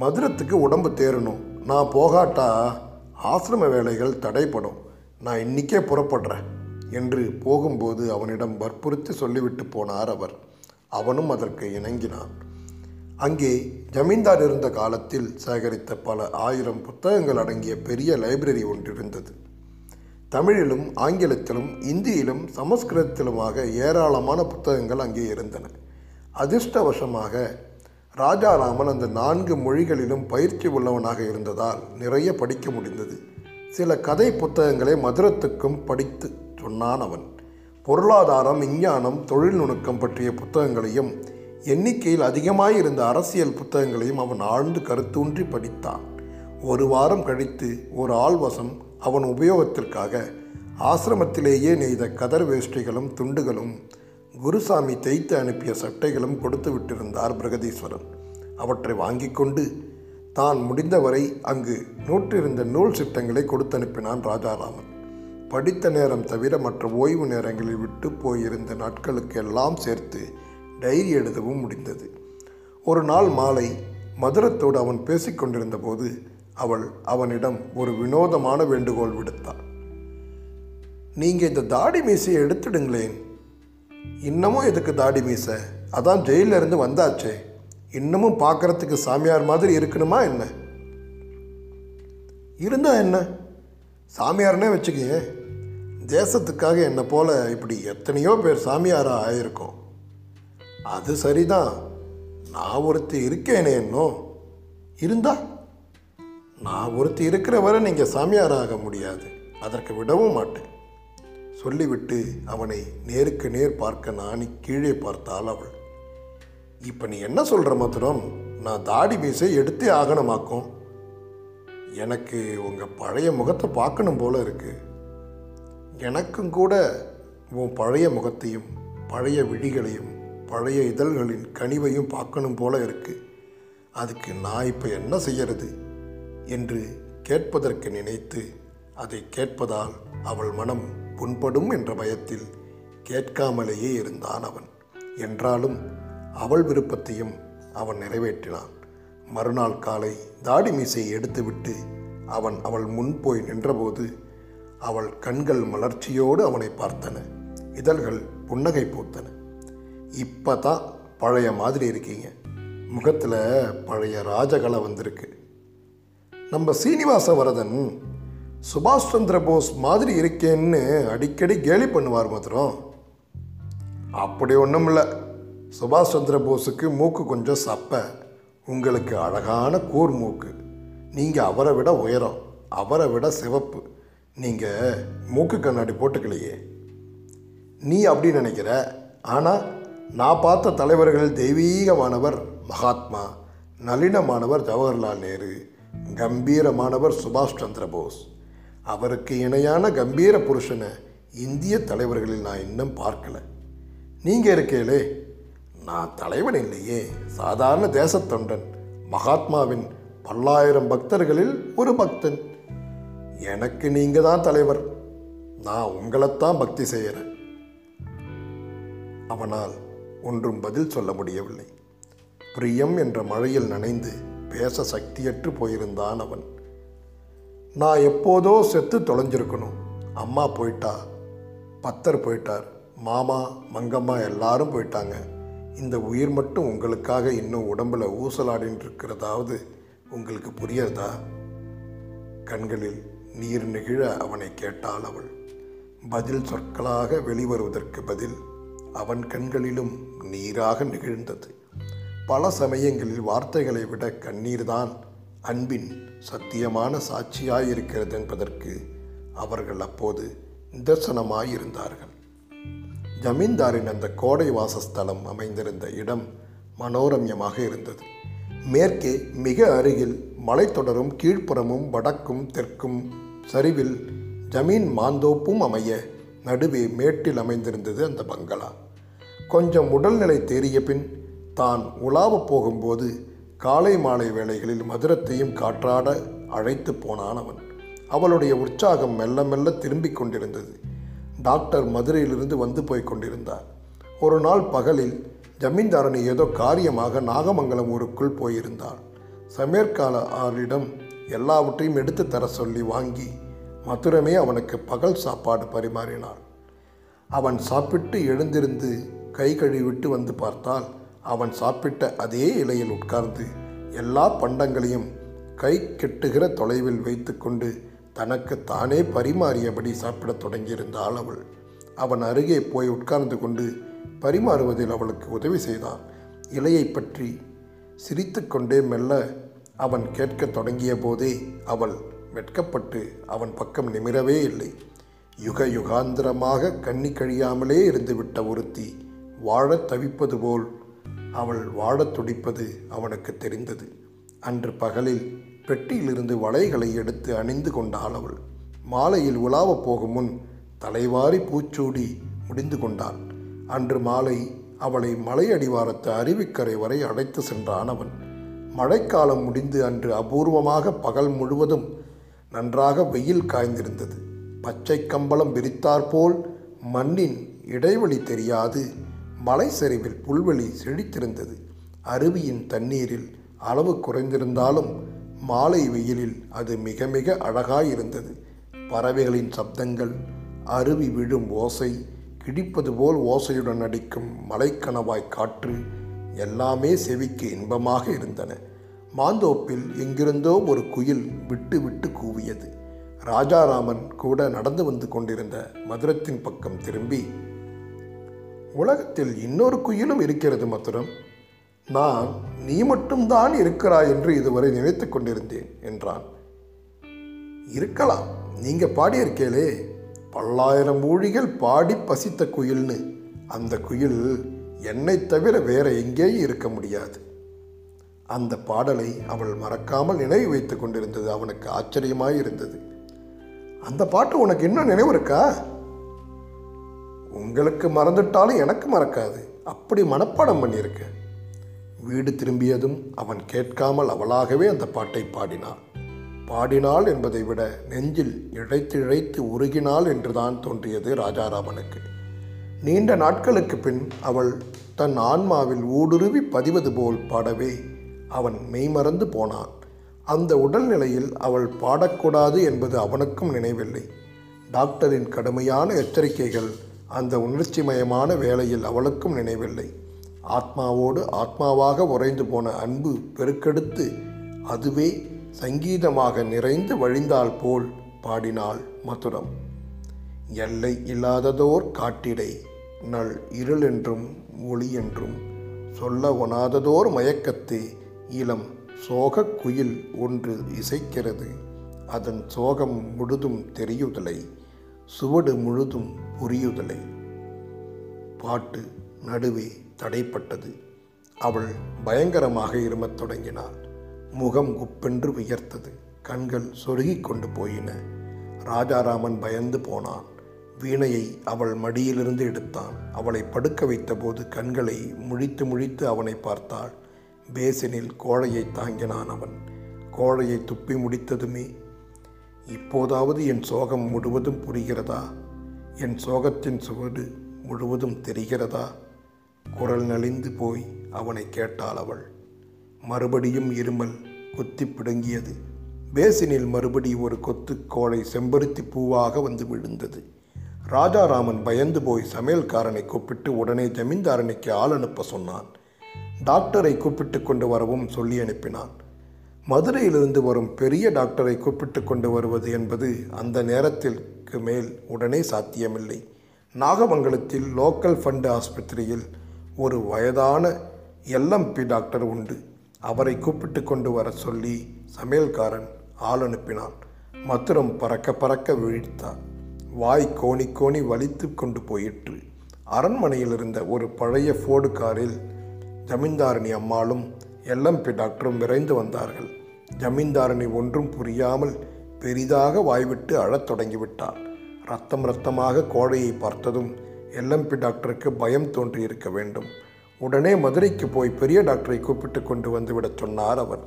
மதுரத்துக்கு உடம்பு தேறணும். நான் போகாட்டா? ஆசிரம வேலைகள் தடைப்படும் நான் இன்றைக்கே புறப்படுறேன். என்று போகும்போது அவனிடம் வற்புறுத்தி சொல்லிவிட்டு போனார் அவர். அவனும் அதற்கு இணங்கினான். அங்கே ஜமீன்தார் இருந்த காலத்தில் சேகரித்த பல ஆயிரம் புத்தகங்கள் அடங்கிய பெரிய லைப்ரரி ஒன்றிருந்தது. தமிழிலும் ஆங்கிலத்திலும் இந்தியிலும் சமஸ்கிருதத்திலுமாக ஏராளமான புத்தகங்கள் அங்கே இருந்தன. அதிர்ஷ்டவசமாக ராஜாராமன் அந்த நான்கு மொழிகளிலும் பயிற்சி உள்ளவனாக இருந்ததால் நிறைய படிக்க முடிந்தது. சில கதை புத்தகங்களை மதுரத்துக்கும் படித்து சொன்னான் அவன் பொருளாதாரம் விஞ்ஞானம் தொழில் நுணுக்கம் பற்றிய புத்தகங்களையும் எண்ணிக்கையில் அதிகமாயிருந்த அரசியல் புத்தகங்களையும் அவன் ஆழ்ந்து கருத்தூன்றி படித்தான். ஒரு வாரம் கழித்து ஒரு ஆள்வசம் அவன் உபயோகத்திற்காக ஆசிரமத்திலேயே நெய்த கதர் வேஷ்டிகளும் துண்டுகளும் குருசாமி தேய்த்து அனுப்பிய சட்டைகளும் கொடுத்து விட்டிருந்தார் பிரகதீஸ்வரன். அவற்றை வாங்கி கொண்டு தான் முடிந்தவரை அங்கு நூற்றிருந்த நூல் சிட்டங்களை கொடுத்து அனுப்பினான் ராஜாராமன். படித்த நேரம் தவிர மற்ற ஓய்வு நேரங்களில் விட்டு போயிருந்த நாட்களுக்கு எல்லாம் சேர்த்து டைரி எழுதவும் முடிந்தது. ஒரு நாள் மாலை மதுரத்தோடு அவன் பேசிக்கொண்டிருந்த போது அவள் அவனிடம் ஒரு வினோதமான வேண்டுகோள் விடுத்தாள். நீங்கள் இந்த தாடி மீசையை எடுத்துடுங்களேன். இன்னமும் எதுக்கு தாடி மீசை? அதான் ஜெயிலில் இருந்து வந்தாச்சே. இன்னமும் பார்க்கறதுக்கு சாமியார் மாதிரி இருக்கணுமா என்ன? இருந்தால் என்ன? சாமியார்னே வச்சுக்கங்க தேசத்துக்காக என்னை போல் இப்படி எத்தனையோ பேர் சாமியாராக ஆயிருக்கோம். அது சரிதான். நான் ஒருத்தி இருக்கேனே இன்னும் இருந்தா? நான் ஒருத்தி இருக்கிற வரை நீங்கள் சாமியாராக முடியாது. அதற்கு விடவும் மாட்டேன். சொல்லிவிட்டு அவனை நேருக்கு நேர் பார்க்க நானி கீழே பார்த்தாள் அவள். இப்போ நீ என்ன சொல்கிற மாத்திரம் நான் தாடி மீசை எடுத்தே ஆகணுமாக்கும். எனக்கு உங்கள் பழைய முகத்தை பார்க்கணும் போல இருக்குது எனக்கும் கூட உன் பழைய முகத்தையும் பழைய விழிகளையும் பழைய இதழ்களின் கனிவையும் பார்க்கணும் போல இருக்கு. அதுக்கு நான் இப்போ என்ன செய்யறது? என்று கேட்பதற்கு நினைத்து அதை கேட்பதால் அவள் மனம் புண்படும் என்ற பயத்தில் கேட்காமலேயே இருந்தான் அவன். என்றாலும் அவள் விருப்பத்தையும் அவன் நிறைவேற்றினான். மறுநாள் காலை தாடி மீசையை எடுத்துவிட்டு அவன் அவள் முன் போய் நின்றபோது அவள் கண்கள் மலர்ச்சியோடு அவனை பார்த்தன. இதழ்கள் புன்னகை பூத்தன. இப்போ தான் பழைய மாதிரி இருக்கீங்க. முகத்தில் பழைய ராஜகலை வந்திருக்கு. நம்ம சீனிவாச வரதன் சுபாஷ் சந்திர போஸ் மாதிரி இருக்கேன்னு அடிக்கடி கேலி பண்ணுவார் மாத்திரம். அப்படி ஒன்றும் இல்லை சுபாஷ் சந்திர போஸுக்கு மூக்கு கொஞ்சம் சப்ப. உங்களுக்கு அழகான கூர் மூக்கு. நீங்கள் அவரை விட உயரம் அவரை விட சிவப்பு. நீங்கள் மூக்கு கண்ணாடி போட்டுக்கலையே. நீ அப்படி நினைக்கிற? ஆனால் நான் பார்த்த தலைவர்கள் தெய்வீகமானவர் மகாத்மா நளினமானவர் ஜவஹர்லால் நேரு கம்பீரமானவர் சுபாஷ் சந்திர போஸ். அவருக்கு இணையான கம்பீர புருஷனை இந்திய தலைவர்களில் நான் இன்னும் பார்க்கல. நீங்கள் இருக்கீங்களே நான் தலைவன் இல்லையே. சாதாரண தேசத்தொண்டன் மகாத்மாவின் பல்லாயிரம் பக்தர்களில் ஒரு பக்தன். எனக்கு நீங்கள் தான் தலைவர். நான் உங்களைத்தான் பக்தி செய்கிறேன் அவனால் ஒன்றும் பதில் சொல்ல முடியவில்லை. பிரியம் என்ற மழையில் நனைந்து பேச சக்தியற்று போயிருந்தான் அவன். நான் எப்போதோ செத்து தொலைஞ்சிருக்கணும். அம்மா போயிட்டா பத்தர் போயிட்டார் மாமா மங்கம்மா எல்லாரும் போயிட்டாங்க. இந்த உயிர் மட்டும் உங்களுக்காக இன்னும் உடம்புல ஊசலாடின்னு இருக்கிறதாவது உங்களுக்கு புரியறதா கண்களில் நீர் நெகிழ அவனை கேட்டாள் அவள். பதில் சொற்களாக வெளிவருவதற்கு பதில் அவன் கண்களிலும் நீராக நிகழ்ந்தது. பல சமயங்களில் வார்த்தைகளை விட கண்ணீர்தான் அன்பின் சத்தியமான சாட்சியாயிருக்கிறது என்பதற்கு அவர்கள் அப்போது நிதர்சனமாயிருந்தார்கள். ஜமீன்தாரின் அந்த கோடை வாசஸ்தலம் அமைந்திருந்த இடம் மனோரம்யமாக இருந்தது. மேற்கே மிக அருகில் மலைத்தொடரும் கீழ்ப்புறமும் வடக்கும் தெற்கும் சரிவில் ஜமீன் மாந்தோப்பும் அமைய நடுவே மேட்டில் அமைந்திருந்தது அந்த பங்களா. கொஞ்சம் உடல்நிலை தேறிய பின் தான் உலாவப் போகும்போது காலை மாலை வேளைகளில் மதுரத்தையும் காற்றாட அழைத்து போனான் அவன். அவளுடைய உற்சாகம் மெல்ல மெல்ல திரும்பிக் கொண்டிருந்தது. டாக்டர் மதுரையிலிருந்து வந்து போய் கொண்டிருந்தார். ஒரு நாள் பகலில் ஜமீன்தாரணி ஏதோ காரியமாக நாகமங்கலம் ஊருக்குள் போயிருந்தாள் சமையற்கால ஆளிடம் எல்லாவற்றையும் எடுத்து தர சொல்லி வாங்கி மதுரமே அவனுக்கு பகல் சாப்பாடு பரிமாறினாள். அவன் சாப்பிட்டு எழுந்திருந்து கை கழுவிட்டு வந்து பார்த்தால் அவன் சாப்பிட்ட அதே இலையில் உட்கார்ந்து எல்லா பண்டங்களையும் கை கெட்டுகிற தொலைவில் வைத்துக்கொண்டு தனக்கு தானே பரிமாறியபடி சாப்பிடத் தொடங்கியிருந்தாள் அவள். அவன் அருகே போய் உட்கார்ந்து கொண்டு பரிமாறுவதில் அவளுக்கு உதவி செய்தான். இலையை பற்றி சிரித்துக்கொண்டே மெல்ல அவன் கேட்கத் தொடங்கிய போதே அவள் வெட்கப்பட்டு அவன் பக்கம் நிமிரவே இல்லை. யுக யுகாந்திரமாக கண்ணி கழியாமலே இருந்துவிட்ட ஒருத்தி வாழத் தவிப்பது போல் அவள் வாழத் துடிப்பது அவனுக்கு தெரிந்தது. அன்று பகலில் பெட்டியிலிருந்து வளைகளை எடுத்து அணிந்து கொண்டாள் அவள். மாலையில் உலாவப் போகும் முன் தலைவாரி பூச்சூடி முடிந்து கொண்டாள். அன்று மாலை அவளை மலை அடிவாரத்து அருவிக்கரை வரை அழைத்து சென்றான் அவன். மழைக்காலம் முடிந்து அன்று அபூர்வமாக பகல் முழுவதும் நன்றாக வெயில் காய்ந்திருந்தது. பச்சை கம்பளம் விரித்தாற்போல் மண்ணின் இடைவெளி தெரியாது. மலை சரிவில் புல்வெளி செழித்திருந்தது. அருவியின் தண்ணீரில் அளவு குறைந்திருந்தாலும் மாலை வெயிலில் அது மிக மிக அழகாயிருந்தது. பறவைகளின் சப்தங்கள் அருவி விழும் ஓசை கிடிப்பது போல் ஓசையுடன் அடிக்கும் மலைக்கணவாய் காற்று எல்லாமே செவிக்கு இன்பமாக இருந்தன. மாந்தோப்பில் எங்கிருந்தோ ஒரு குயில் விட்டு விட்டு கூவியது. ராஜாராமன் கூட நடந்து வந்து கொண்டிருந்த மதுரத்தின் பக்கம் திரும்பி உலகத்தில் இன்னொரு குயிலும் இருக்கிறது மதுரம். நான் நீ மட்டும்தான் இருக்கிறாய் என்று இதுவரை நினைத்து கொண்டிருந்தேன் என்றான். இருக்கலாம். நீங்கள் பாடியிருக்கேளே. பல்லாயிரம் ஊழிகள் பாடி பசித்த குயில்னு. அந்த குயில் என்னை தவிர வேற எங்கேயும் இருக்க முடியாது. அந்த பாடலை அவள் மறக்காமல் நினைவு வைத்துக் கொண்டிருந்தது. அவனுக்கு ஆச்சரியமாய் இருந்தது. அந்த பாட்டு உனக்கு இன்னும் நினைவு இருக்கா? உங்களுக்கு மறந்துட்டாலும் எனக்கு மறக்காது. அப்படி மனப்பாடம் பண்ணியிருக்க. வீடு திரும்பியதும் அவன் கேட்காமல் அவளாகவே அந்த பாட்டை பாடினாள். பாடினாள் என்பதை விட நெஞ்சில் இழைத்து இழைத்து உருகினாள் என்றுதான் தோன்றியது ராஜாராமனுக்கு. நீண்ட நாட்களுக்கு பின் அவள் தன் ஆன்மாவில் ஊடுருவி பதிவது போல் பாடவே அவன் மெய்மறந்து போனான். அந்த உடல்நிலையில் அவள் பாடக்கூடாது என்பது அவனுக்கும் நினைவில்லை. டாக்டரின் கடுமையான எச்சரிக்கைகள் அந்த உணர்ச்சிமயமான வேளையில் அவளுக்கும் நினைவில்லை. ஆத்மாவோடு ஆத்மாவாக உறைந்து போன அன்பு பெருக்கெடுத்து அதுவே சங்கீதமாக நிறைந்து வழிந்தால் போல் பாடினாள் மதுரம். எல்லை இல்லாததோர் காட்டிடை நல் இருள் என்றும் ஒளி என்றும் சொல்ல ஒணாததோர் மயக்கத்தை இளம் சோகக் குயில் ஒன்று இசைக்கிறது. அதன் சோகம் முழுதும் தெரியுதலை சுவடு முழுதும் புரியுதலை. பாட்டு நடுவே தடைப்பட்டது. அவள் பயங்கரமாக இருமத் தொடங்கினாள். முகம் குப்பென்று உயர்த்தது கண்கள் சொருகிக் கொண்டு போயின. ராஜாராமன் பயந்து போனான். வீணையை அவள் மடியிலிருந்து எடுத்தான். அவளை படுக்க வைத்தபோது கண்களை முழித்து முழித்து அவனை பார்த்தாள். பேசினில் கோழையை தாங்கினான் அவன். கோழையை துப்பி முடித்ததுமே இப்போதாவது என் சோகம் முழுவதும் புரிகிறதா? என் சோகத்தின் சுவடு முழுவதும் தெரிகிறதா? குரல் நலிந்து போய் அவனை கேட்டாள் அவள். மறுபடியும் இருமல் குத்தி பிடுங்கியது. பேசினில் மறுபடி ஒரு கொத்து கோழை செம்பருத்தி பூவாக வந்து விழுந்தது. ராஜாராமன் பயந்து போய் சமையல்காரனை கூப்பிட்டு உடனே ஜமீன்தாரனுக்கு ஆள் அனுப்ப சொன்னான். டாக்டரை கூப்பிட்டு கொண்டு வரவும் சொல்லி அனுப்பினான். மதுரையிலிருந்து வரும் பெரிய டாக்டரை கூப்பிட்டு கொண்டு வருவது என்பது அந்த நேரத்திற்கு மேல் உடனே சாத்தியமில்லை. நாகமங்கலத்தில் லோக்கல் ஃபண்டு ஆஸ்பத்திரியில் ஒரு வயதான எல்எம்பி டாக்டர் உண்டு. அவரை கூப்பிட்டு கொண்டு வர சொல்லி சமையல்காரன் ஆள் அனுப்பினான். மதுரம் பறக்க பறக்க விழித்தான் வாய் கோணி கோணி வலித்து கொண்டு போயிற்று. அரண்மனையில் இருந்த ஒரு பழைய ஃபோர்டு காரில் ஜமீன்தாரணி அம்மாளும் எல்எம்பி டாக்டரும் விரைந்து வந்தார்கள். ஜமீன்தாரணி ஒன்றும் புரியாமல் பெரிதாக வாய்விட்டு அழத் தொடங்கிவிட்டாள். ரத்தம் ரத்தமாக கோழையை பார்த்ததும் எல்எம்பி டாக்டருக்கு பயம் தோன்றியிருக்க வேண்டும். உடனே மதுரைக்கு போய் பெரிய டாக்டரை கூப்பிட்டு கொண்டு வந்துவிடச் சொன்னார் அவர்.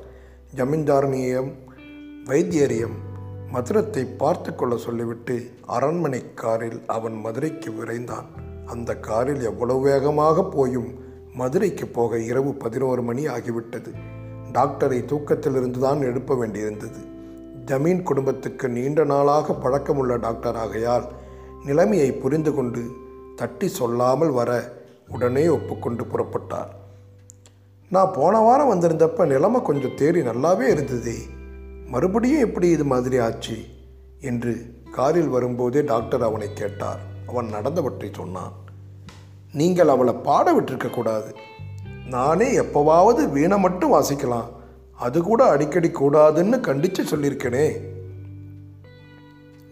ஜமீன்தாரணியம் வைத்தியரியம் மதுரத்தை பார்த்து கொள்ள சொல்லிவிட்டு அரண்மனை காரில் அவன் மதுரைக்கு விரைந்தான். அந்த காரில் எவ்வளவு வேகமாக போயும் மதுரைக்கு போக இரவு பதினோரு மணி ஆகிவிட்டது. டாக்டரை தூக்கத்திலிருந்து தான் எழுப்ப வேண்டியிருந்தது. ஜமீன் குடும்பத்துக்கு நீண்ட நாளாக பழக்கமுள்ள டாக்டர் ஆகையால் நிலைமையை புரிந்து கொண்டு தட்டி சொல்லாமல் வர உடனே ஒப்புக்கொண்டு புறப்பட்டார். நான் போன வாரம் வந்திருந்தப்ப நிலைமை கொஞ்சம் தேறி நல்லாவே இருந்ததே. மறுபடியும் எப்படி இது மாதிரி ஆச்சு? என்று காரில் வரும்போதே டாக்டர் அவனை கேட்டார். அவன் நடந்தவற்றை சொன்னான். நீங்கள் அவளை பாட விட்டிருக்க கூடாது. நானே எப்போவாவது வீணை மட்டும் வாசிக்கலாம். அது கூட அடிக்கடி கூடாதுன்னு கண்டித்து சொல்லியிருக்கேனே.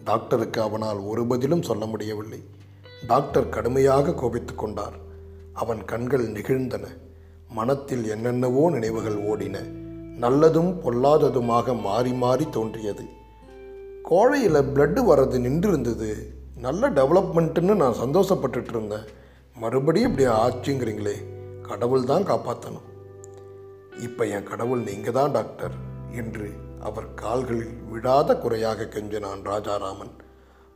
டாக்டருக்கு அவனால் ஒரு பதிலும் சொல்ல முடியவில்லை. டாக்டர் கடுமையாக கோபித்து கொண்டார். அவன் கண்கள் நெகிழ்ந்தன. மனத்தில் என்னென்னவோ நினைவுகள் ஓடின. நல்லதும் பொல்லாததுமாக மாறி மாறி தோன்றியது. கோழையில் பிளட்டு வர்றது நின்றிருந்தது. நல்ல டெவலப்மெண்ட்டுன்னு நான் சந்தோஷப்பட்டுட்டு இருந்தேன். மறுபடியும் இப்படி ஆச்சுங்கிறீங்களே கடவுள் தான் காப்பாற்றணும் இப்போ என் கடவுள் நீங்கள் தான் டாக்டர் என்று அவர் கால்களில் விடாத குறையாக கெஞ்சினான் ராஜாராமன்.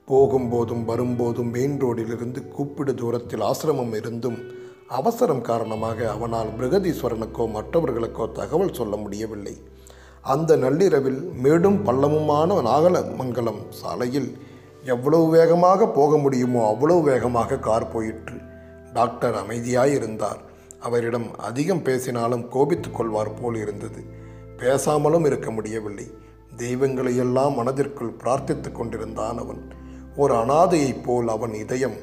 போகும்போதும் வரும்போதும் மெயின் ரோடிலிருந்து கூப்பிடு தூரத்தில் ஆசிரமம் இருந்தும் அவசரம் காரணமாக அவனால் பிரகதீஸ்வரனுக்கோ மற்றவர்களுக்கோ தகவல் சொல்ல முடியவில்லை. அந்த நள்ளிரவில் மேடும் பள்ளமுமான நாகலமங்கலம் சாலையில் எவ்வளவு வேகமாக போக முடியுமோ அவ்வளவு வேகமாக கார் போயிற்று. டாக்டர் அமைதியாயிருந்தார். அவரிடம் அதிகம் பேசினாலும் கோபித்து கொள்வார் போல் இருந்தது. பேசாமலும் இருக்க முடியவில்லை. தெய்வங்களையெல்லாம் மனதிற்குள் பிரார்த்தித்து கொண்டிருந்தான் அவன். ஒரு அனாதையைப் போல் அவன் இதயம்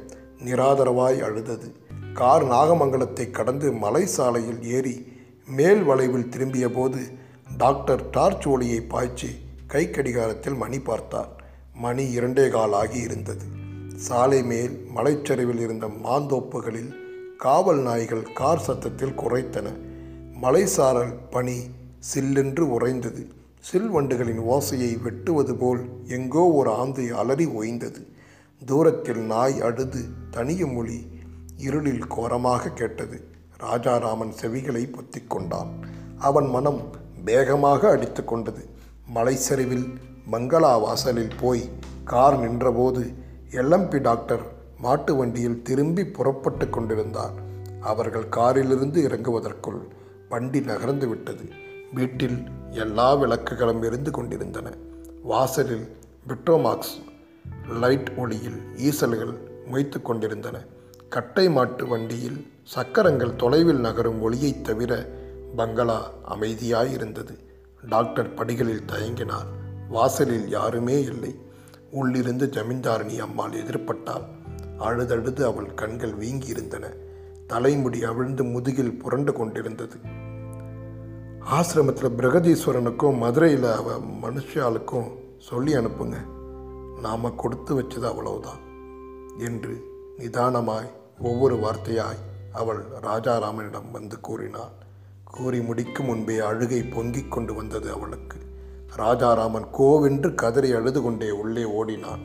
நிராதரவாய் அழுதது. கார் நாகமங்கலத்தை கடந்து மலை சாலையில் ஏறி மேல் வளைவில் திரும்பிய போது டாக்டர் டார்ச் ஒளியை பாய்ச்சி கை கடிகாரத்தில் மணி பார்த்தார். மணி இரண்டே கால் ஆகி இருந்தது. சாலை மேல் மலைச்சரிவில் இருந்த மாந்தோப்புகளில் காவல் நாய்கள் கார் சத்தத்தில் குறைத்தன. மலைசாரல் பனி சில்லென்று உறைந்தது. சில்வண்டுகளின் ஓசையை வெட்டுவது போல் எங்கோ ஒரு ஆந்தை அலறி ஓய்ந்தது. தூரத்தில் நாய் அழுது தனிய மொழி இருளில் கோரமாக கேட்டது. ராஜாராமன் செவிகளை பொத்தி கொண்டான். அவன் மனம் வேகமாக அடித்து கொண்டது. மலைச்சரிவில் மங்களா வாசலில் போய் கார் நின்றபோது எல்எம்பி டாக்டர் மாட்டு வண்டியில் திரும்பி புறப்பட்டு கொண்டிருந்தார். அவர்கள் காரிலிருந்து இறங்குவதற்குள் வண்டி நகர்ந்து விட்டது. வீட்டில் எல்லா விளக்குகளும் எரிந்து கொண்டிருந்தன. வாசலில் விட்ரோமாக்ஸ் லைட் ஒளியில் ஈசல்கள் மொய்த்து கொண்டிருந்தன. கட்டை மாட்டு வண்டியில் சக்கரங்கள் தொலைவில் நகரும் ஒளியைத் தவிர பங்களா அமைதியாயிருந்தது. டாக்டர் படிகளில் தயங்கினார். வாசலில் யாருமே இல்லை. உள்ளிருந்து ஜமீன்தாரணி அம்மாள் எதிர்பட்டாள். அழுதழுது அவள் கண்கள் வீங்கியிருந்தன. தலைமுடி அவிழ்ந்து முதுகில் புரண்டு கொண்டிருந்தது. ஆசிரமத்தில் பிரகதீஸ்வரனுக்கும் மதுரையில் அவ மனுஷாளுக்கும் சொல்லி அனுப்புங்க. நாம் கொடுத்து வச்சது அவ்வளவுதான். என்று நிதானமாய் ஒவ்வொரு வார்த்தையாய் அவள் ராஜாராமனிடம் வந்து கூறினாள். கூறி முடிக்கும் முன்பே அழுகை பொங்கிக் கொண்டு வந்தது அவளுக்கு. ராஜாராமன் கோவென்று கதறி அழுது கொண்டே உள்ளே ஓடினான்.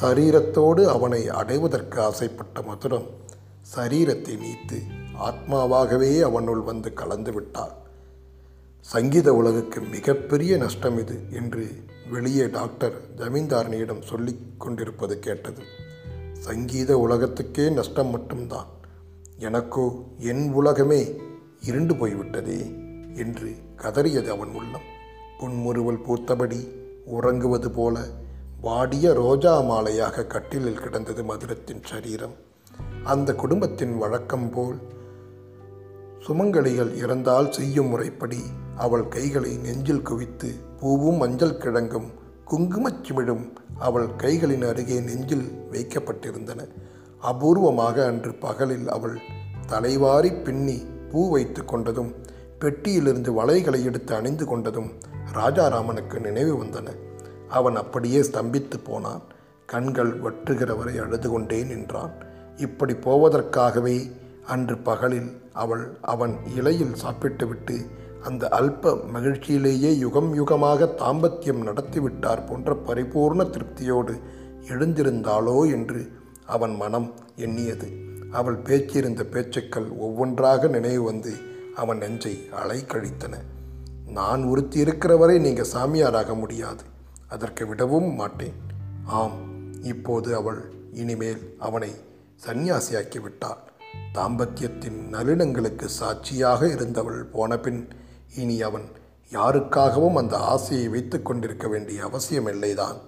சரீரத்தோடு அவனை அடைவதற்கு ஆசைப்பட்ட மதுரம் சரீரத்தை நீத்து ஆத்மாவாகவே அவனுள் வந்து கலந்து விட்டாள். சங்கீத உலகுக்கு மிகப்பெரிய நஷ்டம் இது என்று வெளியே டாக்டர் ஜமீன்தாரனியிடம் சொல்லி கொண்டிருப்பது கேட்டது. சங்கீத உலகத்துக்கே நஷ்டம் மட்டும்தான். எனக்கோ என் உலகமே இருண்டு போய்விட்டதே என்று கதறியது அவன் உள்ளம். புன்முறுவல் பூத்தபடி உறங்குவது போல வாடிய ரோஜா மாலையாக கட்டிலில் கிடந்தது மதுரத்தின் சரீரம். அந்த குடும்பத்தின் வழக்கம் போல் சுமங்கலிகள் இறந்தால் செய்யும் முறைப்படி அவள் கைகளை நெஞ்சில் குவித்து பூவும் மஞ்சள் கிழங்கும் குங்குமச் சிமிழும் அவள் கைகளின் அருகே நெஞ்சில் வைக்கப்பட்டிருந்தன. அபூர்வமாக அன்று பகலில் அவள் தலைவாரி பின்னி பூ வைத்து கொண்டதும் பெட்டியிலிருந்து வளைகளை எடுத்து அணிந்து கொண்டதும் ராஜாராமனுக்கு நினைவு வந்தன. அவன் அப்படியே ஸ்தம்பித்து போனான். கண்கள் வற்றுகிற வரை அழுது கொண்டே நின்றான். இப்படி போவதற்காகவே அன்று பகலில் அவள் அவன் இலையில் சாப்பிட்டுவிட்டு அந்த அல்ப மகிழ்ச்சியிலேயே யுகம் யுகமாக தாம்பத்தியம் நடத்திவிட்டார் போன்ற பரிபூர்ண திருப்தியோடு எழுந்திருந்தாளோ என்று அவன் மனம் எண்ணியது. அவள் பேச்சிருந்த பேச்சுக்கள் ஒவ்வொன்றாக நினைவு வந்து அவன் நெஞ்சை அலை கழித்தன நான் ஒருத்தி இருக்கிற வரை நீங்கள் சாமியாராக முடியாது. அதற்கு விடவும் மாட்டேன். ஆம். இப்போது அவள் இனிமேல் அவனை சந்நியாசியாக்கி விட்டாள். தாம்பத்தியத்தின் நளினங்களுக்கு சாட்சியாக இருந்தவள் போனபின் இனி அவன் யாருக்காகவும் அந்த ஆசையை வைத்து கொண்டிருக்க வேண்டிய அவசியமில்லைதான்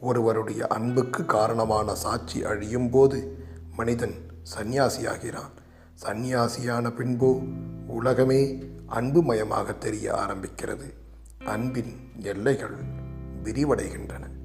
ஒருவருடைய அன்புக்கு காரணமான சாட்சி அழியும் போது மனிதன் சந்நியாசியாகிறான். சந்நியாசியான பின்போ உலகமே அன்புமயமாக தெரிய ஆரம்பிக்கிறது. அன்பின் எல்லைகள் விரிவடைகின்றன.